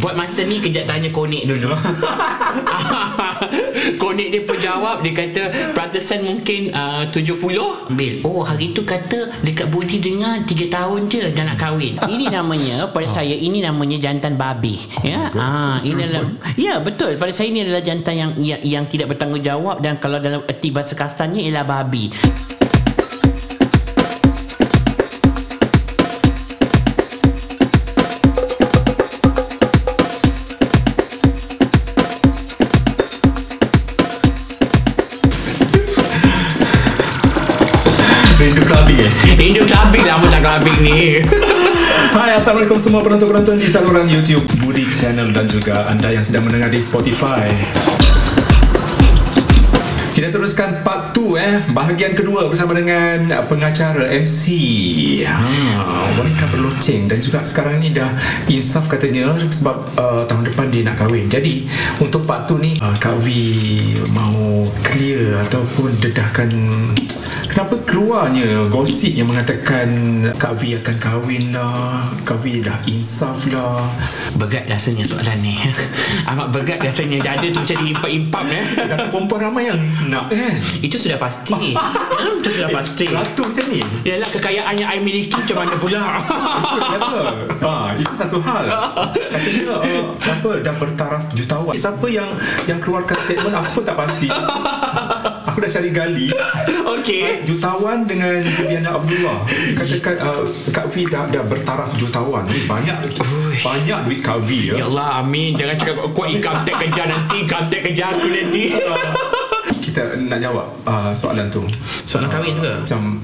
Buat masa ni kejap tanya Konik dulu. Konik dia pun jawab Dia kata Peratus mungkin uh, 70 Bil Oh hari tu kata Dekat Budi dengar 3 tahun je Dah nak kahwin. Ini namanya Pada saya Ini namanya jantan babi. Ya? Ah, ini adalah, Ya betul. Pada saya ini adalah jantan yang Yang, yang tidak bertanggungjawab Dan kalau dalam erti bahasa kasarnya Ialah babi Rindu clubbing eh? Rindu clubbing lah Mudah clubbing ni. Hai Assalamualaikum semua penonton-penonton di saluran YouTube Budi Channel dan juga anda yang sedang mendengar di Spotify. Kita teruskan part 2 eh. Bahagian kedua bersama dengan pengacara MC ha, Wanita berloceng Dan juga sekarang ni dah insaf katanya Sebab uh, tahun depan dia nak kahwin. Jadi untuk part 2 ni uh, Kak V mau clear Ataupun dedahkan Kenapa keluarnya gosip yang mengatakan Kak V akan kahwin lah Kak V dah insaf lah? Berat rasanya soalan ni. Amat berat rasanya. Dada tu macam diimpap-impap eh. Dan perempuan ramai yang nak. kan? Itu sudah pasti. Hmm, Itu sudah pasti. Ratu macam ni. Yalah kekayaan yang I miliki macam mana pula? Ha, itu satu hal. Katanya uh, apa dah bertaraf jutawan. Siapa yang yang keluarkan statement aku pun tak pasti. Aku dah cari gali Okey jutawan dengan Viviana Abdullah. Katakan uh, Kak V dah, dah bertaraf jutawan. Ni banyak Uish. banyak duit Kak V ya. Ya Allah amin Jangan cakap kuat income tax kejar nanti Income tax kejar aku nanti Kita nak jawab uh, soalan tu. Soalan kahwin tu ke? Macam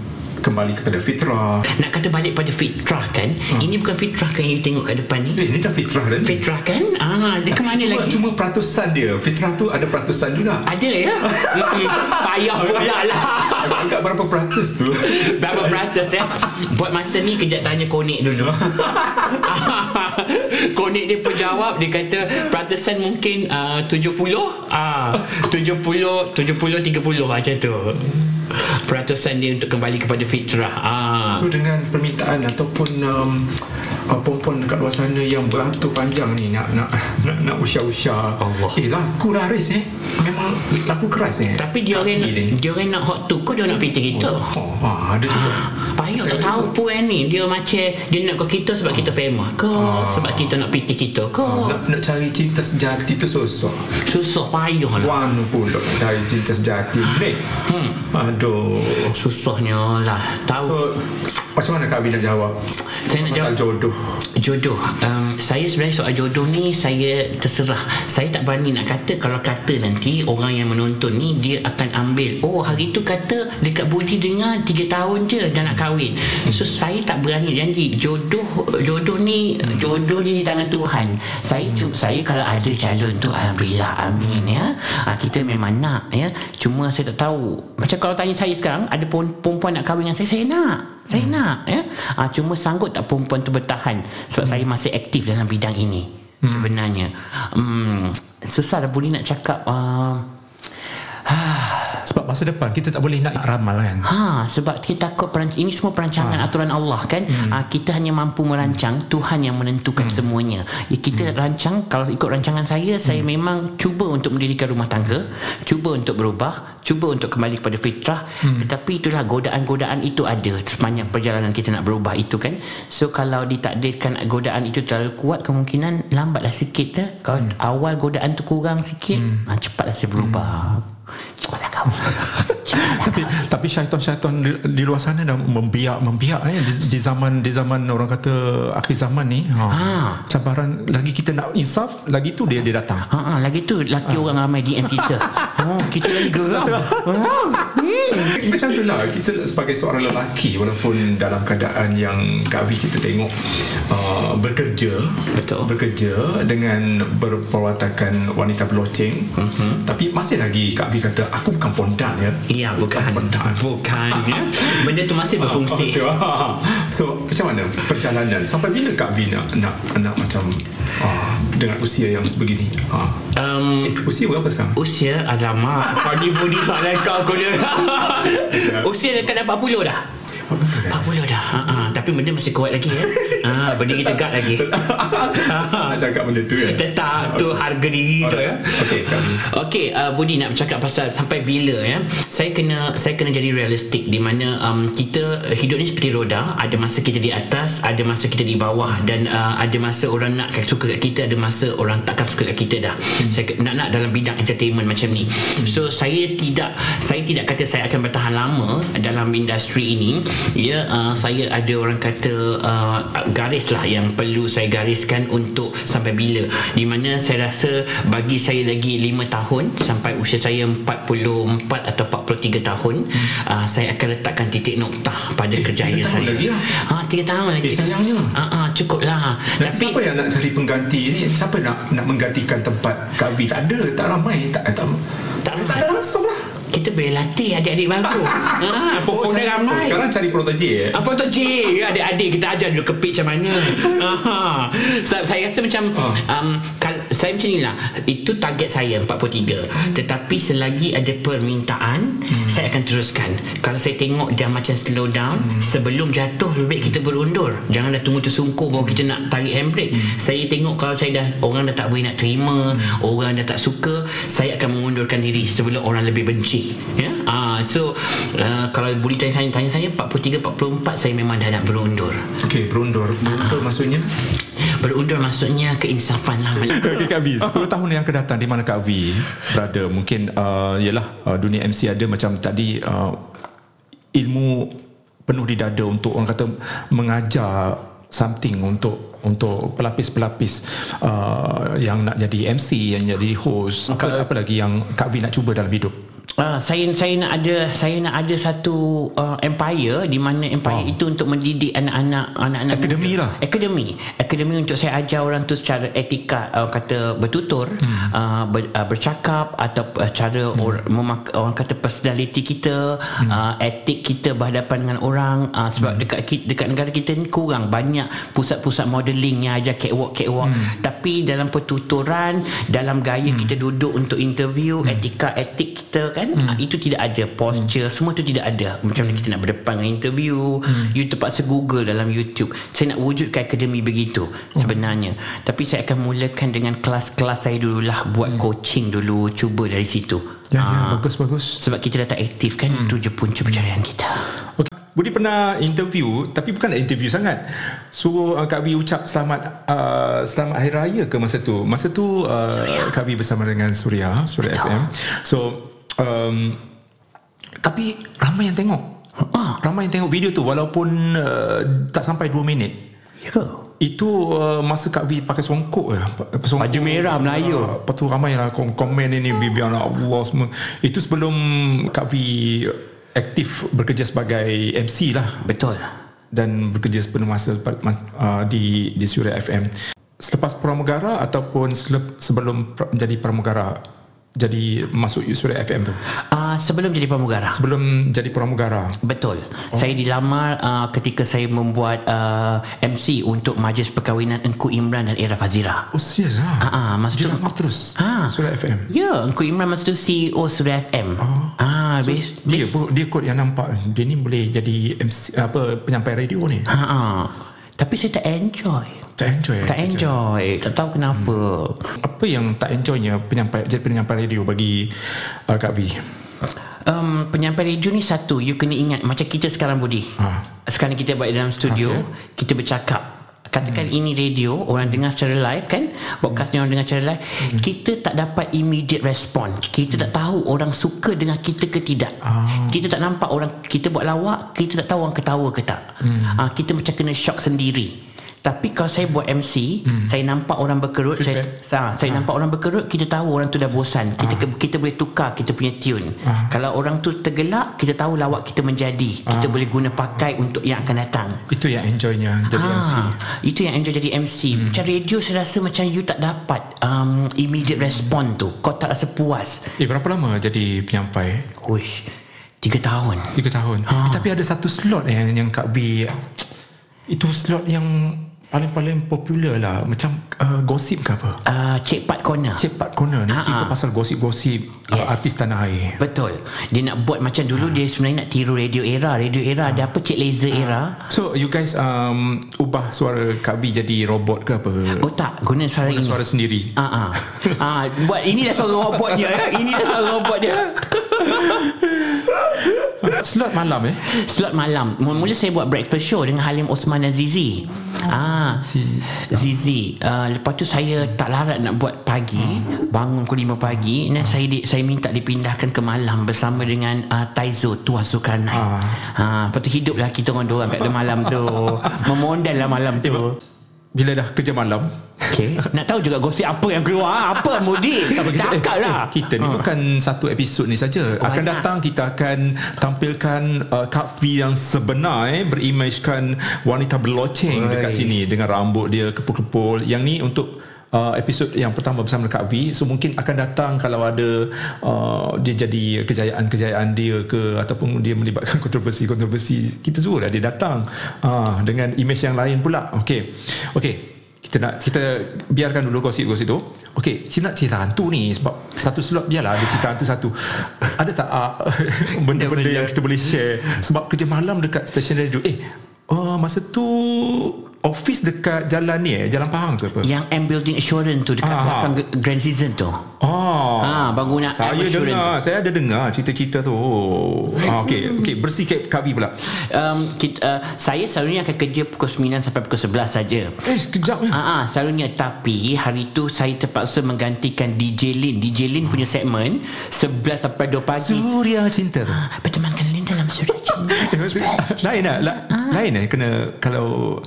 kembali kepada fitrah. Nak kata balik pada fitrah kan Ini bukan fitrah kan yang you tengok kat depan ni Eh, ni dah fitrah dah ni. Fitrah kan ah, Dia ke mana cuma, lagi Cuma peratusan dia. Fitrah tu ada peratusan juga. Ada ya Mm-mm. Payah pula lah Agak berapa peratus tu? Berapa peratus ya Buat masa ni kejap tanya Konik dulu Konik dia pun jawab Dia kata Peratusan mungkin uh, 70 ah, 70 70 30 macam tu Peratusan dia untuk kembali kepada fitrah ah. So dengan permintaan ataupun um, uh, perempuan dekat luar sana yang beratur panjang ni nak nak nak, nak usah-usah. Allah. Eh laku lah Haris eh. Memang laku keras eh. Tapi dia orang dia orang nak hot tu kau dia nak pinta kita. Oh, ah, ada juga. Ah, Payah tak tahu pun eh, ni Dia macam Dia nak ke kita sebab kita famous ke Sebab kita nak piti kita ke Nak, nak cari cinta sejati tu susah. Susah payah lah Wan pula nak cari cinta sejati ni. hmm. Aduh. Susahnya lah Tahu So macam mana Kak Abi nak jawab? Saya nak jawab. jodoh. Jodoh. Um, Saya sebenarnya soal jodoh ni Saya terserah. Saya tak berani nak kata Kalau kata nanti Orang yang menonton ni Dia akan ambil Oh hari tu kata Dekat Budi dengar 3 tahun je Dah nak kahwin. So saya tak berani janji. Jodoh Jodoh ni Jodoh ni di tangan Tuhan. Saya cuma Saya kalau ada calon tu Alhamdulillah Amin ya. Ha, Kita memang nak ya. Cuma saya tak tahu. Macam kalau tanya saya sekarang Ada perempuan nak kahwin dengan saya Saya nak saya hmm. nak ya. Ha, cuma sanggup tak perempuan tu bertahan sebab hmm. saya masih aktif dalam bidang ini hmm. sebenarnya. Hmm, susah boleh nak cakap uh, Sebab masa depan kita tak boleh nak ramal kan. Ha, sebab kita takut peranc- ini semua perancangan ha. aturan Allah kan. Hmm. Ha, kita hanya mampu merancang, Tuhan yang menentukan hmm. semuanya. Ya, kita hmm. rancang kalau ikut rancangan saya, hmm. saya memang cuba untuk mendirikan rumah tangga, cuba untuk berubah, cuba untuk kembali kepada fitrah. Hmm. Tetapi itulah godaan-godaan itu ada sepanjang perjalanan kita nak berubah itu kan. So kalau ditakdirkan godaan itu terlalu kuat, kemungkinan lambatlah sikit dah. Kalau hmm. awal godaan tu kurang sikit, hmm. ha, cepatlah saya berubah. Hmm. Cepatlah tapi tapi syaitan-syaitan di, di luar sana dah membiak membiak eh di, di zaman di zaman orang kata akhir zaman ni ha, Ha. cabaran lagi kita nak insaf lagi tu dia dia datang Ha, ha, lagi tu laki orang ramai DM kita. Oh, kita lagi geram. Ha. Macam tu lah kita sebagai seorang lelaki walaupun dalam keadaan yang Kak Vi kita tengok uh, bekerja Betul. bekerja dengan berperwatakan wanita berloceng Mhm. tapi masih lagi Kak Vi kata aku bukan pondan ya Ya, bukan. Bukan. Bukan. ya. Benda tu masih berfungsi. So, so macam mana perjalanan sampai bila Kak Vi nak nak, nak macam uh, dengan usia yang sebegini uh, Um, eh, usia berapa sekarang usia alamak. Kau ni budi soalan kau kau dia. usia dekat dah 40 dah. 40 dah. Ha, ha. Tapi benda masih kuat lagi ya. ha, berdiri tegak lagi. Nak cakap benda tu ya Tetap tu harga diri tu ya. Okey kami Okey, uh, Budi nak bercakap pasal sampai bila ya. Saya kena saya kena jadi realistik di mana um, kita hidup ni seperti roda, ada masa kita di atas, ada masa kita di bawah dan uh, ada masa orang nak suka kat kita, ada masa orang takkan suka kat kita dah. Hmm. Saya nak nak dalam bidang entertainment macam ni. Hmm. So saya tidak saya tidak kata saya akan bertahan lama dalam industri ini. Ya, uh, saya ada orang kata uh, garis lah yang perlu saya gariskan untuk sampai bila. Di mana saya rasa bagi saya lagi 5 tahun sampai usia saya 44 atau 43 tahun hmm. uh, saya akan letakkan titik noktah pada eh, kerjaya saya. Lagi lah. Ha 3 tahun lagi. Eh, sayangnya. Ha ah cukup lah. Dan Tapi siapa yang nak cari pengganti ni? Siapa nak nak menggantikan tempat Kak? Tak ada, tak ramai, tak tak tak, tak ada langsung. Kita boleh latih adik-adik baru. ha, pokok dah ramai. Oh, sekarang cari protege eh? Apa tu cik Adik-adik kita ajar dulu kepit macam mana. Ha. so, Saya rasa macam Ah. um, kal- Saya macam ni lah. Itu target saya 43 Tetapi selagi ada permintaan Saya akan teruskan. Kalau saya tengok dia macam slow down Sebelum jatuh Lebih baik kita berundur. Jangan dah tunggu tersungkur Baru kita nak tarik handbrake. Saya tengok kalau saya dah Orang dah tak boleh nak terima Orang dah tak suka Saya akan mengundurkan diri Sebelum orang lebih benci Ya? Ah, So uh, Kalau boleh tanya saya, tanya saya 43, 44 Saya memang dah nak berundur. Okey, berundur. Berundur maksudnya? Berundur maksudnya Keinsafan lah Okey Kak V 10 tahun yang akan datang Di mana Kak V Berada Mungkin uh, Yelah uh, Dunia MC ada macam tadi uh, Ilmu Penuh di dada Untuk orang kata Mengajar Something untuk untuk pelapis-pelapis uh, yang nak jadi MC, yang jadi host, apa, apa lagi yang Kak V nak cuba dalam hidup? Ah, saya saya nak ada saya nak ada satu uh, empire di mana empire Oh. itu untuk mendidik anak-anak anak-anak Akademi muda. lah. Akademi. Akademi untuk saya ajar orang tu secara etika uh, kata bertutur, hmm. uh, ber, uh, bercakap atau uh, cara hmm. or, memak, orang kata personality kita, hmm. uh, etik kita berhadapan dengan orang uh, sebab hmm. dekat dekat negara kita ni kurang banyak pusat-pusat modeling yang ajar catwalk catwalk hmm. tapi dalam pertuturan dalam gaya hmm. kita duduk untuk interview hmm. etika etik kita kan hmm. itu tidak ada posture hmm. semua tu tidak ada macam mana kita nak berdepan dengan interview hmm. you terpaksa google dalam YouTube saya nak wujudkan akademi begitu sebenarnya tapi saya akan mulakan dengan kelas-kelas saya dululah buat hmm. coaching dulu cuba dari situ Ya, ya, Ah, bagus bagus. sebab kita dah tak aktif kan hmm. itu je punca pencarian kita Okay. Budi pernah interview tapi bukan nak interview sangat. So uh, Kak V ucap selamat uh, selamat hari raya ke masa tu. Masa tu uh, Kak V bersama dengan Surya, Surya FM. So um, tapi ramai yang tengok. Ah. Ramai yang tengok video tu walaupun uh, tak sampai 2 minit. ya ke Itu uh, masa Kak V pakai songkok ya. Songkok, Baju merah Melayu. Uh, lepas tu ramai lah kom- komen ini Vivian Allah semua. Itu sebelum Kak V aktif bekerja sebagai MC lah betul dan bekerja sepenuh masa uh, di di Suria FM. Selepas pramugara ataupun selep, sebelum menjadi pramugara jadi masuk Suria FM tu. uh, sebelum jadi pramugara Sebelum jadi pramugara. Betul. Oh. Saya dilamar uh, ketika saya membuat uh, MC untuk majlis perkahwinan Engku Imran dan Era Fazira. Oh serius ah. Ah, ah, masa tu- lama terus. Ha. Suria FM. Ya, Engku Imran masa tu CEO Suria FM. Oh. Ah, So, base, dia dia kot yang nampak dia ni boleh jadi MC apa penyampai radio ni. Ha, ha. Tapi saya tak enjoy. Tak enjoy. eh? Tak enjoy. Tak tahu kenapa. Apa yang tak enjoynya penyampai jadi penyampai radio bagi uh, Kak V? Um, penyampai radio ni satu You kena ingat Macam kita sekarang Budi Ha. Sekarang kita buat dalam studio Okey. Kita bercakap Katakan ini radio Orang dengar secara live kan? Podcast ni orang dengar secara live. Kita tak dapat immediate respon. Kita tak tahu Orang suka dengan kita ke tidak. Ah. Kita tak nampak orang Kita buat lawak Kita tak tahu orang ketawa ke tak. Ah, Kita macam kena shock sendiri tapi kalau saya buat MC, saya nampak orang berkerut, saya, Feedback. saya, saya nampak orang berkerut, kita tahu orang tu dah bosan. Kita kita boleh tukar kita punya tune. Kalau orang tu tergelak, kita tahu lawak kita menjadi. Kita boleh guna pakai untuk yang akan datang. Itu yang enjoynya jadi MC. Ah, itu yang enjoy jadi MC. Hmm. Macam radio saya rasa macam you tak dapat um, immediate respon tu. Kau tak rasa puas. Eh berapa lama jadi penyampai? Uish, tiga tahun. Tiga tahun. Ha. Eh, tapi ada satu slot yang yang Kak V itu slot yang paling-paling popular lah macam uh, gosip ke apa Uh, Cik Pat Corner. cepat corner ni Ha, cerita ha. pasal gosip-gosip Yes. uh, artis tanah air Betul. Dia nak buat macam dulu dia sebenarnya nak tiru radio era. Radio era ada apa Cik Laser era. so you guys um, ubah suara Kak V jadi robot ke apa Oh tak, guna suara Guna ini. suara sendiri Ah ah. Ah buat ini dah suara robot dia. Ini dah suara robot dia. slot malam eh Slot malam. Mula-mula saya buat breakfast show dengan Halim Osman dan Zizi. Ah, Zizi. Uh, lepas tu saya tak larat nak buat pagi, bangun pukul 5 pagi dan saya di, saya minta dipindahkan ke malam bersama dengan uh, Taizo Tuah Zulkarnain. Ah. Ha, lepas tu hiduplah kita orang dua orang kat malam tu. Memondal lah malam tu. Bila dah kerja malam Okay. Nak tahu juga gosip apa yang keluar. Apa Mudi? Cakap lah. kita ni bukan satu episod ni saja akan banyak. datang kita akan tampilkan uh, Kak V yang sebenar eh, berimagekan wanita berloceng dekat sini dengan rambut dia kepul-kepul yang ni untuk Uh, episod yang pertama bersama Kak V. So mungkin akan datang kalau ada uh, dia jadi kejayaan-kejayaan dia ke ataupun dia melibatkan kontroversi-kontroversi. Kita suruh dia datang uh, dengan image yang lain pula. Okey. Okey. Kita nak kita biarkan dulu gosip-gosip tu. Okey, kita nak cerita hantu ni sebab satu slot biarlah ada cerita hantu satu. Ada tak uh, benda-benda. yang kita boleh share? Sebab kerja malam dekat stesen radio. Eh, uh, masa tu office dekat jalan ni eh, Jalan Pahang ke apa? Yang M Building Assurance tu dekat Ah. belakang Grand Season tu. Oh. Ah, bangunan saya M Assurance dengar, saya ada dengar cerita-cerita tu. Ah, okey, okey, bersih kat Kak V pula. Um, kita, uh, saya selalunya akan kerja pukul 9 sampai pukul 11 saja. Eh, sekejap ni. Ah, ah, selalunya tapi hari tu saya terpaksa menggantikan DJ Lin. DJ Lin punya segmen 11 sampai 2 pagi. Surya Cinta tu. Bertemankan Lin dalam surat cinta. Lain lah, la, lain eh kena kalau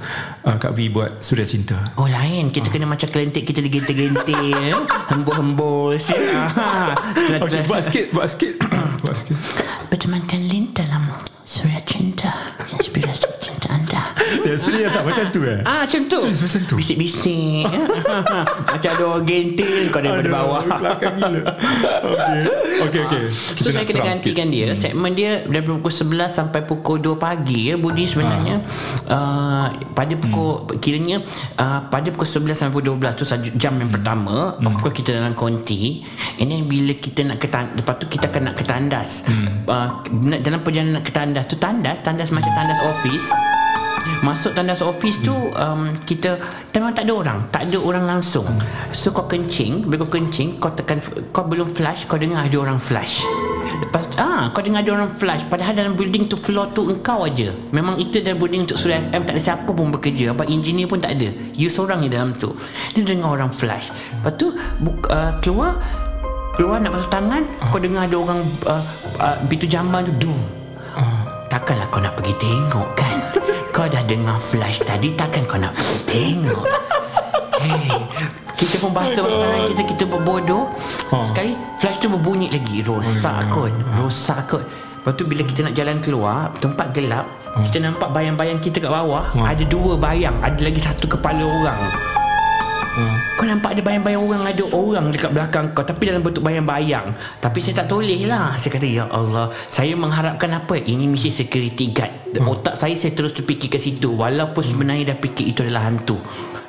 uh, Kak V buat Surya Cinta. Oh lain Kita kena macam kelentik Kita digentik-gentik Hembus-hembus ya. Ah, Okey, buat sikit, buat sikit. buat sikit. Bertemankan Lin dalam Surat cinta Ya, serius lah macam tu eh. Ah macam tu. Serius macam tu? Bisik-bisik. Macam ada orang gentil Kau daripada Aduh, bawah. kelakar gila. Okey. Okey, okey. So Kita saya nak kena gantikan sikit. dia. Segmen dia Daripada pukul 11 Sampai pukul 2 pagi ya Budi sebenarnya. Uh, Pada pukul Kiranya uh, Pada pukul 11 Sampai pukul 12 Tu jam yang pertama Of course kita dalam konti. And then bila kita nak ke tan- Lepas tu kita akan nak ke tandas uh, Dalam perjalanan nak ke tandas tu Tandas Tandas macam tandas office Masuk tandas office tu um, Kita Memang tak ada orang. Tak ada orang langsung. So kau kencing Bila kau kencing Kau tekan Kau belum flush Kau dengar ada orang flush. Lepas ah, Kau dengar ada orang flush. Padahal dalam building tu Floor tu engkau aja. Memang itu dalam building untuk Suria FM Tak ada siapa pun bekerja. Apa engineer pun tak ada. You seorang je dalam tu. Dia dengar orang flush. Lepas tu buka, uh, Keluar Keluar nak basuh tangan Kau dengar ada orang uh, uh, Pintu jamban tu Dung Takkanlah kau nak pergi tengok kan Kau dah dengar flash tadi Takkan kau nak tengok? Hey Kita pun basuh basuh tangan kita Kita berbodoh Sekali flash tu berbunyi lagi. Rosak kot Rosak kot. Lepas tu bila kita nak jalan keluar Tempat gelap Kita nampak bayang-bayang kita kat bawah Ada dua bayang Ada lagi satu kepala orang kau nampak ada bayang-bayang orang Ada orang dekat belakang kau Tapi dalam bentuk bayang-bayang. Tapi saya tak toleh lah. Saya kata Ya Allah Saya mengharapkan apa? Ini mesti security guard. Hmm. Otak saya Saya terus terfikir ke situ Walaupun sebenarnya dah fikir Itu adalah hantu.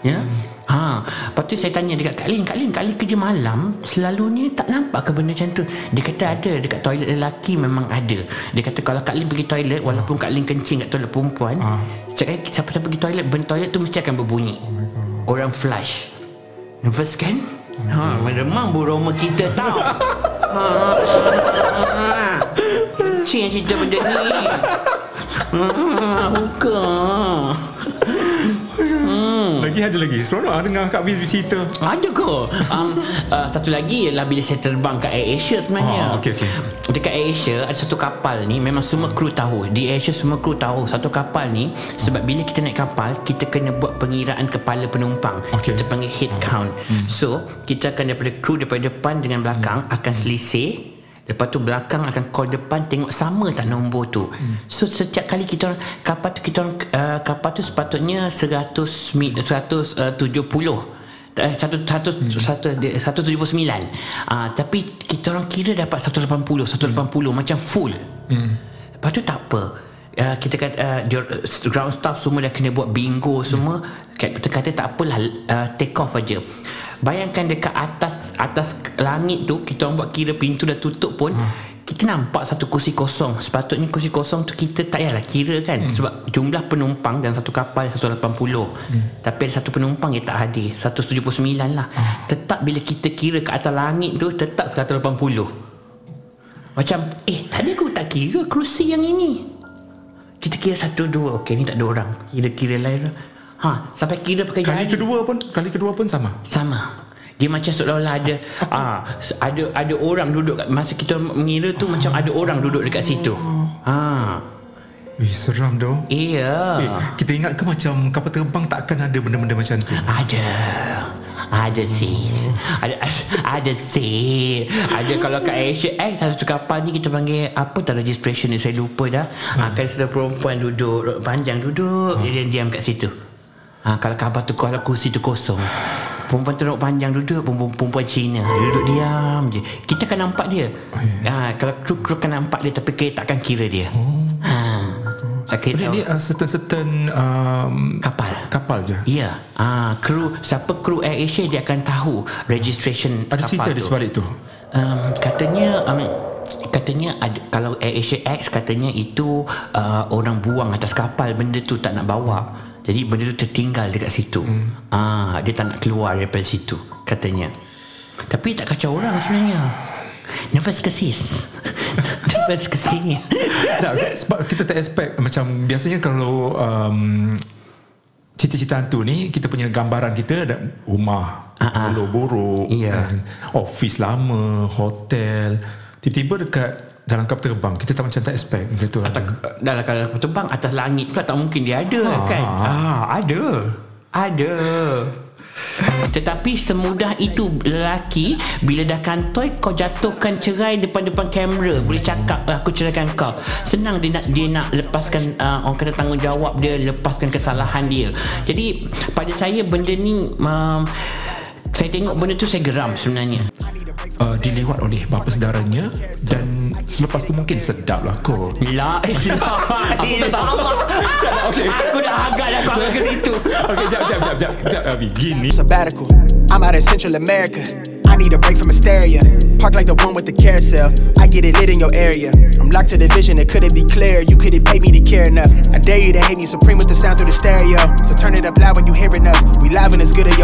Ya? Ha, lepas tu saya tanya dekat Kak Lin Kak Lin, Kak Lin kerja malam? Selalunya tak nampak ke benda macam tu? Dia kata ada Dekat toilet lelaki memang ada. Dia kata kalau Kak Lin pergi toilet Walaupun Kak Lin kencing kat toilet perempuan kali siapa-siapa pergi toilet Benda toilet tu mesti akan berbunyi. Orang flush Nervous kan? Ha, meremang bu Roma kita tau. Ha. Cik yang cerita benda ni. Ha, buka. Lagi ada lagi. Seronok lah dengar Kak V bercerita. Ada ke? Um, uh, satu lagi ialah bila saya terbang kat Air Asia sebenarnya. Ah, okey, okey. Dekat Air Asia ada satu kapal ni memang semua kru tahu. Di Air Asia semua kru tahu satu kapal ni sebab bila kita naik kapal kita kena buat pengiraan kepala penumpang. Okey. Kita panggil head count. So, kita akan daripada kru daripada depan dengan belakang akan selisih Lepas tu belakang akan call depan tengok sama tak nombor tu. Hmm. So setiap kali kita orang kapal tu kita orang uh, kapal tu sepatutnya 100 mi- 170 eh satu satu satu dia- 179 ah tapi kita orang kira dapat 180 180 macam full. Hmm. lepas tu tak apa. Uh, kita kata uh, dia, ground staff semua dah kena buat bingo semua. Captain kata tak apalah uh, take off aja bayangkan dekat atas atas langit tu kita orang buat kira pintu dah tutup pun hmm. kita nampak satu kursi kosong. Sepatutnya kursi kosong tu kita tak payahlah kira kan. Hmm. sebab jumlah penumpang dalam satu kapal 180 hmm. tapi ada satu penumpang yang tak hadir. 179 lah. Hmm. tetap bila kita kira ke atas langit tu tetap 180 macam Eh tadi aku tak kira Kerusi yang ini. Kita kira satu dua. Okay ni tak ada orang. Kira-kira lain Ha Sampai kira pakai Kali jari kedua pun Kali kedua pun sama? Sama. Dia macam seolah-olah ada ah Ada ada orang duduk kat, Masa kita mengira tu Macam ada orang duduk dekat situ. Ha. Wih seram doh Iya. Eh, Kita ingat ke macam Kapal terbang takkan ada benda-benda macam tu? Ada. Ada sis. Ada, ada sis. Ada kalau kat Asia Eh satu kapal ni kita panggil Apa tak registration ni? Saya lupa dah. Hmm. Akan satu perempuan duduk Panjang duduk hmm. Dia diam kat situ ha, Kalau kapal tu Kalau kursi tu kosong Perempuan tu panjang duduk Perempuan, perempuan Cina Dia duduk diam je. Kita akan nampak dia. Ha, Kalau kru, kru akan nampak dia Tapi kita takkan kira dia. Hmm. ha. Sakit Ini, ini uh, certain-certain um, Kapal. Kapal je? Ya. Ah, Kru Siapa kru Air Asia Dia akan tahu Registration Ada cerita di sebalik tu? Um, Katanya um, Katanya ada, Kalau Air Asia X Katanya itu uh, Orang buang atas kapal Benda tu tak nak bawa Jadi benda tu tertinggal dekat situ hmm. ah, Dia tak nak keluar daripada situ Katanya Tapi tak kacau orang sebenarnya Nervous ke sis Nervous ke sis tak, Sebab kita tak expect Macam biasanya kalau um, Cita-cita hantu ni Kita punya gambaran kita ada Rumah uh-huh. Buruk yeah. Office lama Hotel Tiba-tiba dekat dalam kapal terbang kita tak macam tak expect gitu atas, dalam kapal terbang atas langit pula tak mungkin dia ada ha, kan? Ha, ada. Ada. Tetapi semudah itu lelaki Bila dah kantoi Kau jatuhkan cerai Depan-depan kamera. Boleh cakap lah Aku ceraikan kau. Senang dia nak Dia nak lepaskan uh, Orang kata tanggungjawab dia Lepaskan kesalahan dia. Jadi Pada saya benda ni um, Saya tengok benda tu Saya geram sebenarnya uh, dilewat oleh bapa saudaranya dan selepas tu mungkin sedap lah kot. La ilah okay. Aku dah agak dah kau ke situ. Okay jap jap jap jap jap Abi. Gini. Sabbatical. I'm out in Central America. I need a break from hysteria. Park like the one with the carousel. I get it lit in your area. I'm locked to the vision, it couldn't be clear You couldn't pay me to care enough. I dare you to hate me supreme with the sound through the stereo. So turn it up loud when you hearing us. We live and it's good at your